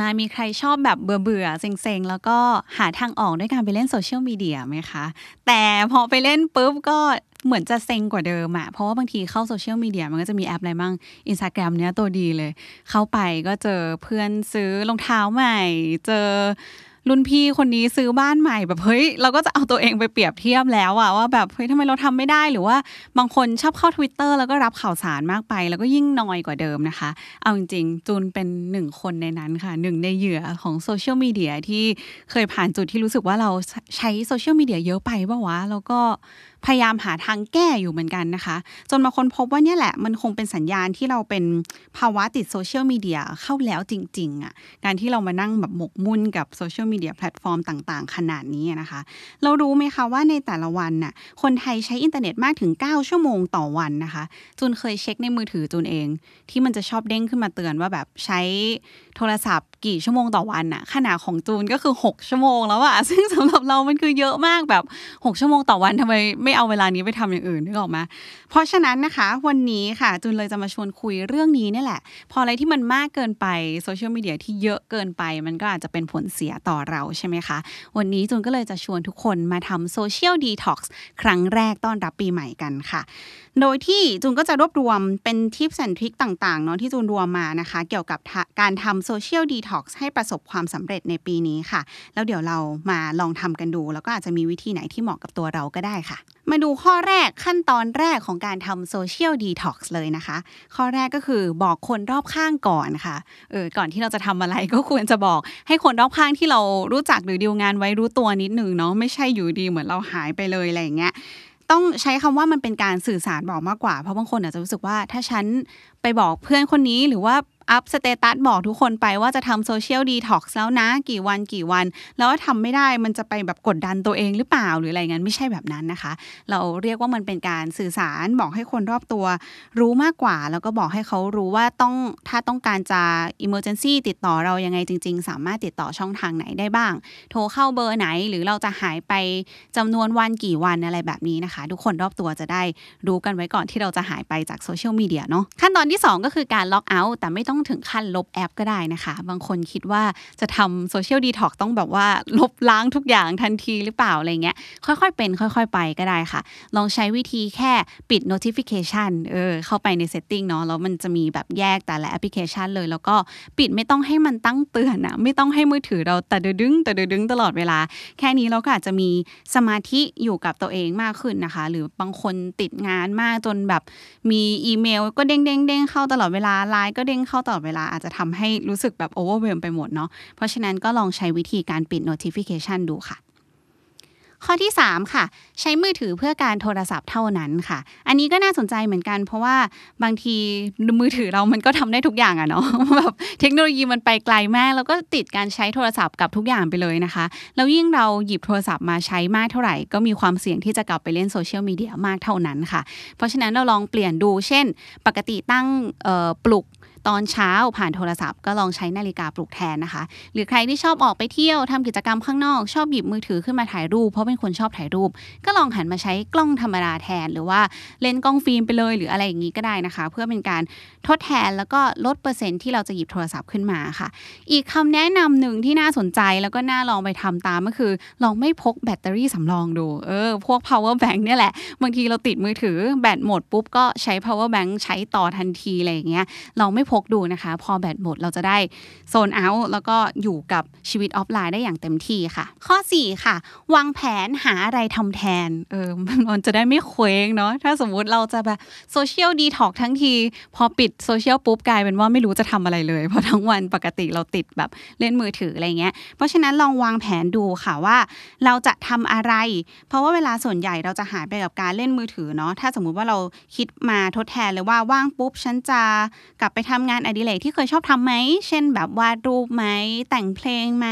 มามีใครชอบแบบเบื่อเบื่อๆเซ็งๆ แล้วก็หาทางออกด้วยการไปเล่นโซเชียลมีเดียไหมคะ แต่พอไปเล่นปุ๊บก็เหมือนจะเซ็งกว่าเดิมอะเพราะว่าบางทีเข้าโซเชียลมีเดียมันก็จะมีแอปอะไรบ้างอินสตาแกรมเนี้ยตัวดีเลย เข้าไปก็เจอเพื่อนซื้อรองเท้าใหม่ เจอ รุ่นพี่คนนี้ซื้อบ้านใหม่แบบเฮ้ยเราก็จะเอาตัวเองไปเปรียบเทียบแล้วอะว่าแบบเฮ้ยทำไมเราทำไม่ได้หรือว่าบางคนชอบเข้า Twitter แล้วก็รับข่าวสารมากไป แล้วก็ยิ่งนอยกว่าเดิมนะคะ เอาจริงๆ จูนเป็นหนึ่งคนในนั้นค่ะหนึ่งในเหยื่อของโซเชียลมีเดียที่เคยผ่านจุดที่รู้สึกว่าเราใช้โซเชียลมีเดียเยอะไปป่าวะแล้วก็ พยายามหาทางแก้อยู่เหมือนกันนะคะ จนมาค้นพบว่าเนี่ยแหละมันคงเป็นสัญญาณที่เราเป็นภาวะติดโซเชียลมีเดียเข้าแล้วจริงๆอะการที่เรามานั่งแบบหมกมุ่นกับโซเชียลมีเดียแพลตฟอร์มต่างๆ ขนาดนี้นะคะ เรารู้ไหมคะว่าในแต่ละวันน่ะคนไทยใช้อินเทอร์เน็ตมากถึง 9 ชั่วโมงต่อวันนะคะจูนเคยเช็คในมือถือจูนเอง ที่มันจะชอบเด้งขึ้นมาเตือนว่าแบบใช้โทรศัพท์กี่ชั่วโมงต่อวันน่ะขนาดของจูนก็คือ 6 ชั่วโมงแล้วอะซึ่งสำหรับเรามันคือเยอะมากแบบ 6 ชั่วโมงต่อวันทำไมไม่เอาเวลานี้ไปทำอย่างอื่นนึกออกไหมเพราะฉะนั้นนะคะ วันนี้ค่ะจูนเลยจะมาชวนคุยเรื่องนี้นี่แหละ พออะไรที่มันมากเกินไปโซเชียลมีเดียที่เยอะเกินไป มันก็อาจจะเป็นผลเสียต่อเราใช่ไหมคะ วันนี้จูนก็เลยจะชวนทุกคนมาทำ social detox ครั้งแรกต้อนรับปีใหม่กันค่ะ โดยที่จูนก็จะรวบรวมเป็น tip and trick ต่างๆเนาะที่จูนรวมมานะคะ เกี่ยวกับการทำ social detox ให้ประสบความสำเร็จในปีนี้ค่ะ แล้วเดี๋ยวเรามาลองทำกันดู แล้วก็อาจจะมีวิธีไหนที่เหมาะกับตัวเราก็ได้ค่ะมาดูข้อแรกขั้นตอนแรกของการทำ social detox เลยนะคะ ข้อแรกก็คือบอกคนรอบข้างก่อนค่ะเออก่อนที่เราจะทำอะไรก็ควรจะบอกให้คนรอบข้างที่เรารู้จักหรือดีลงานไว้รู้ตัวนิดหนึ่งเนาะไม่ใช่อยู่ดีเหมือนเราหายไปเลยอะไรอย่างเงี้ยต้องใช้คำว่ามันเป็นการสื่อสารบอกมากกว่า เพราะบางคนอาจจะรู้สึกว่าถ้าฉันไปบอกเพื่อนคนนี้หรือว่า อัพ status บอกทุกคนไปว่าจะทำ social detox แล้วนะ กี่วันกี่วัน แล้วทำไม่ได้มันจะไปแบบกดดันตัวเองหรือเปล่าหรืออะไรเงี้ยไม่ใช่แบบนั้นนะคะ เราเรียกว่ามันเป็นการสื่อสารบอกให้คนรอบตัว รู้มากกว่า แล้วก็บอกให้เขารู้ว่าต้องถ้าต้องการจะ emergency ติดต่อเรายังไงจริง ๆ สามารถติดต่อช่องทางไหนได้บ้าง โทรเข้าเบอร์ไหนหรือเราจะหายไปจำนวนวันกี่วันอะไรแบบนี้นะคะ ทุกคนรอบตัวจะได้รู้กันไว้ก่อนที่เราจะหายไปจากโซเชียลมีเดียเนาะขั้นตอนที่ 2 ก็คือการ log out แต่ไม่ต้องต้องถึงขั้นลบแอปก็ได้นะคะ บางคนคิดว่าจะทำ social detox ต้องแบบว่าลบล้างทุกอย่างทันทีหรือเปล่าอะไรเงี้ย ค่อยๆเป็น ค่อยๆ ไปก็ได้ค่ะ ลองใช้วิธีแค่ปิด notification เออเข้าไปใน setting เนาะแล้วมันจะมีแบบแยกแต่ละแอปพลิเคชันเลย แล้วก็ปิดไม่ต้องให้มันตั้งเตือนอะไม่ต้องให้มือถือเราแต่ดึงแต่ดึงตลอดเวลา แค่นี้เราก็อาจจะมีสมาธิอยู่กับตัวเองมากขึ้นนะคะ หรือบางคนติดงานมากจนแบบมีอีเมล ก็เด้งเด้งเด้งเข้าตลอดเวลาไลน์ก็เด้งเข้าตลอดเวลาอาจจะทำให้รู้สึกแบบโอเวอร์เวลไปหมดเนาะเพราะฉะนั้นก็ลองใช้วิธีการปิด notification ดูค่ะข้อที่ 3 ค่ะ ใช้มือถือเพื่อการโทรศัพท์เท่านั้นค่ะ อันนี้ก็น่าสนใจเหมือนกัน เพราะว่าบางทีมือถือเรามันก็ทำได้ทุกอย่างอะเนาะแบบเทคโนโลยีมันไปไกลมาก แล้วก็ติดการใช้โทรศัพท์กับทุกอย่างไปเลยนะคะ แล้วยิ่งเราหยิบโทรศัพท์มาใช้มากเท่าไหร่ ก็มีความเสี่ยงที่จะกลับไปเล่นโซเชียลมีเดียมากเท่านั้นค่ะ เพราะฉะนั้นเราลองเปลี่ยนดู เช่น ปกติตั้งปลุก ตอนเช้าผ่านโทรศัพท์ก็ลองใช้นาฬิกาปลุกแทนนะคะ หรือใครที่ชอบออกไปเที่ยวทำกิจกรรมข้างนอก ชอบหยิบมือถือขึ้นมาถ่ายรูป เพราะเป็นคนชอบถ่ายรูป ก็ลองหันมาใช้กล้องธรรมดาแทน หรือว่าเล่นกล้องฟิล์มไปเลย หรืออะไรอย่างนี้ก็ได้นะคะ เพื่อเป็นการทดแทนแล้วก็ลดเปอร์เซ็นต์ที่เราจะหยิบโทรศัพท์ขึ้นมาค่ะ อีกคำแนะนำหนึ่งที่น่าสนใจแล้วก็น่าลองไปทำตามก็คือ ลองไม่พกแบตเตอรี่สำรองดูเออพวก power bank เนี่ยแหละ บางทีเราติดมือถือแบตหมดปุ๊บก็ใช้ power bank ใช้ต่อทันทีอะไรอย่างเงี้ยลองไม่พกดูนะคะ พอแบตหมดเราจะได้โซนเอาท์แล้วก็อยู่กับชีวิตออฟไลน์ได้อย่างเต็มที่ค่ะ ข้อ 4 ค่ะ วางแผนหาอะไรทำแทนเออมันจะได้ไม่เคว้งเนาะถ้าสมมุติเราจะแบบโซเชียลดีท็อกทั้งที พอปิดโซเชียลปุ๊บกลายเป็นว่าไม่รู้จะทำอะไรเลย เพราะทั้งวันปกติเราติดแบบเล่นมือถืออะไรเงี้ยเพราะฉะนั้นลองวางแผนดูค่ะว่าเราจะทำอะไร เพราะว่าเวลาส่วนใหญ่เราจะหายไปกับการเล่นมือถือเนาะถ้าสมมุติว่าเราคิดมาทดแทนเลยว่าว่างปุ๊บฉันจะกลับไปทำงานอดิเรกที่เคยชอบทำไหม เช่นแบบวาดรูปไหม แต่งเพลงไหม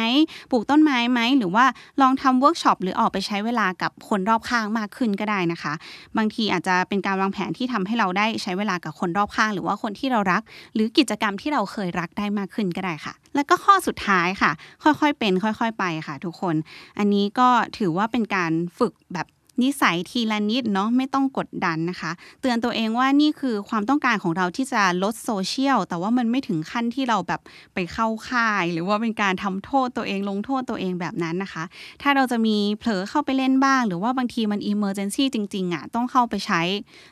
ปลูกต้นไม้ไหม หรือว่าลองทำเวิร์กช็อปหรือออกไปใช้เวลากับคนรอบข้างมากขึ้นก็ได้นะคะ บางทีอาจจะเป็นการวางแผนที่ทำให้เราได้ใช้เวลากับคนรอบข้าง หรือว่าคนที่เรารัก หรือกิจกรรมที่เราเคยรักได้มากขึ้นก็ได้ค่ะ แล้วก็ข้อสุดท้ายค่ะ ค่อยๆเป็น ค่อย ๆ ไปค่ะ ทุกคน อันนี้ก็ถือว่าเป็นการฝึกแบบ นิสัยทีละนิดเนาะไม่ต้องกดดันนะคะ เตือนตัวเองว่านี่คือความต้องการของเราที่จะลดโซเชียลแต่ว่ามันไม่ถึงขั้นที่เราแบบไปเข้าค่าย หรือว่าเป็นการทำโทษตัวเองลงโทษตัวเองแบบนั้นนะคะ ถ้าเราจะมีเผลอเข้าไปเล่นบ้าง หรือว่าบางทีมันอิมเมอร์เจนซี่จริงๆอะต้องเข้าไปใช้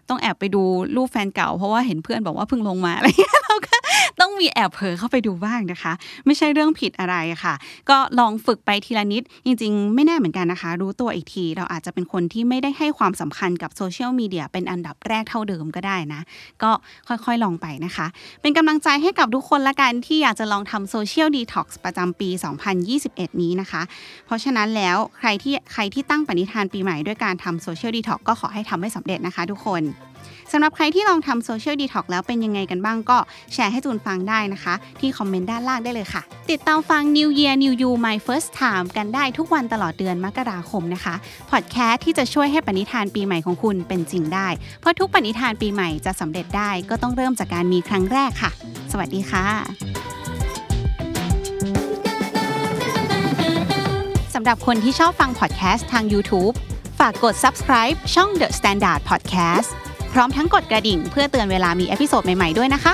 ต้องแอบไปดูรูปแฟนเก่า เพราะว่าเห็นเพื่อนบอกว่าเพิ่งลงมาอะไรเงี้ยเราก็ ต้องมีแอบเผลอเข้าไปดูบ้างนะคะ ไม่ใช่เรื่องผิดอะไรค่ะ ก็ลองฝึกไปทีละนิด จริง ๆ ไม่แน่เหมือนกันนะคะ รู้ตัวอีกที เราอาจจะเป็นคนที่ไม่ได้ให้ความสำคัญกับโซเชียลมีเดียเป็นอันดับแรกเท่าเดิมก็ได้นะ ก็ค่อยๆลองไปนะคะ เป็นกำลังใจให้กับทุกคนละกันที่อยากจะลองทำ social detox ประจำปี 2021 นี้นะคะ เพราะฉะนั้นแล้วใครที่ใครที่ตั้งปณิธานปีใหม่ด้วยการทำ social detox ก็ขอให้ทำให้สำเร็จนะคะทุกคน สำหรับใครที่ลองทำ social detox แล้วเป็นยังไงกันบ้างก็แชร์ให้จูนฟังได้นะคะ ที่คอมเมนต์ด้านล่างได้เลยค่ะ ติดตามฟัง New Year New You My First Time กันได้ทุกวันตลอดเดือนมกราคมนะคะพอดแคสต์ที่จะช่วยให้ปณิธานปีใหม่ของคุณเป็นจริงได้ เพราะทุกปณิธานปีใหม่จะสำเร็จได้ก็ต้องเริ่มจากการมีครั้งแรกค่ะ สวัสดีค่ะสำหรับคนที่ชอบฟังพอดแคสต์ทาง YouTube ฝากกด subscribe ช่อง The Standard Podcast พร้อมทั้งกดกระดิ่งเพื่อเตือนเวลามี episode ใหม่ ๆ ด้วยนะคะ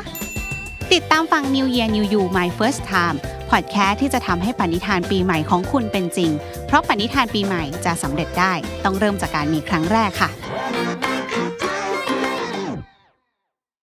ติดตามฟัง New Year New You My First Time พอดแคสต์ที่จะทำให้ปณิธานปีใหม่ของคุณเป็นจริง เพราะปณิธานปีใหม่จะสำเร็จได้ ต้องเริ่มจากการมีครั้งแรกค่ะ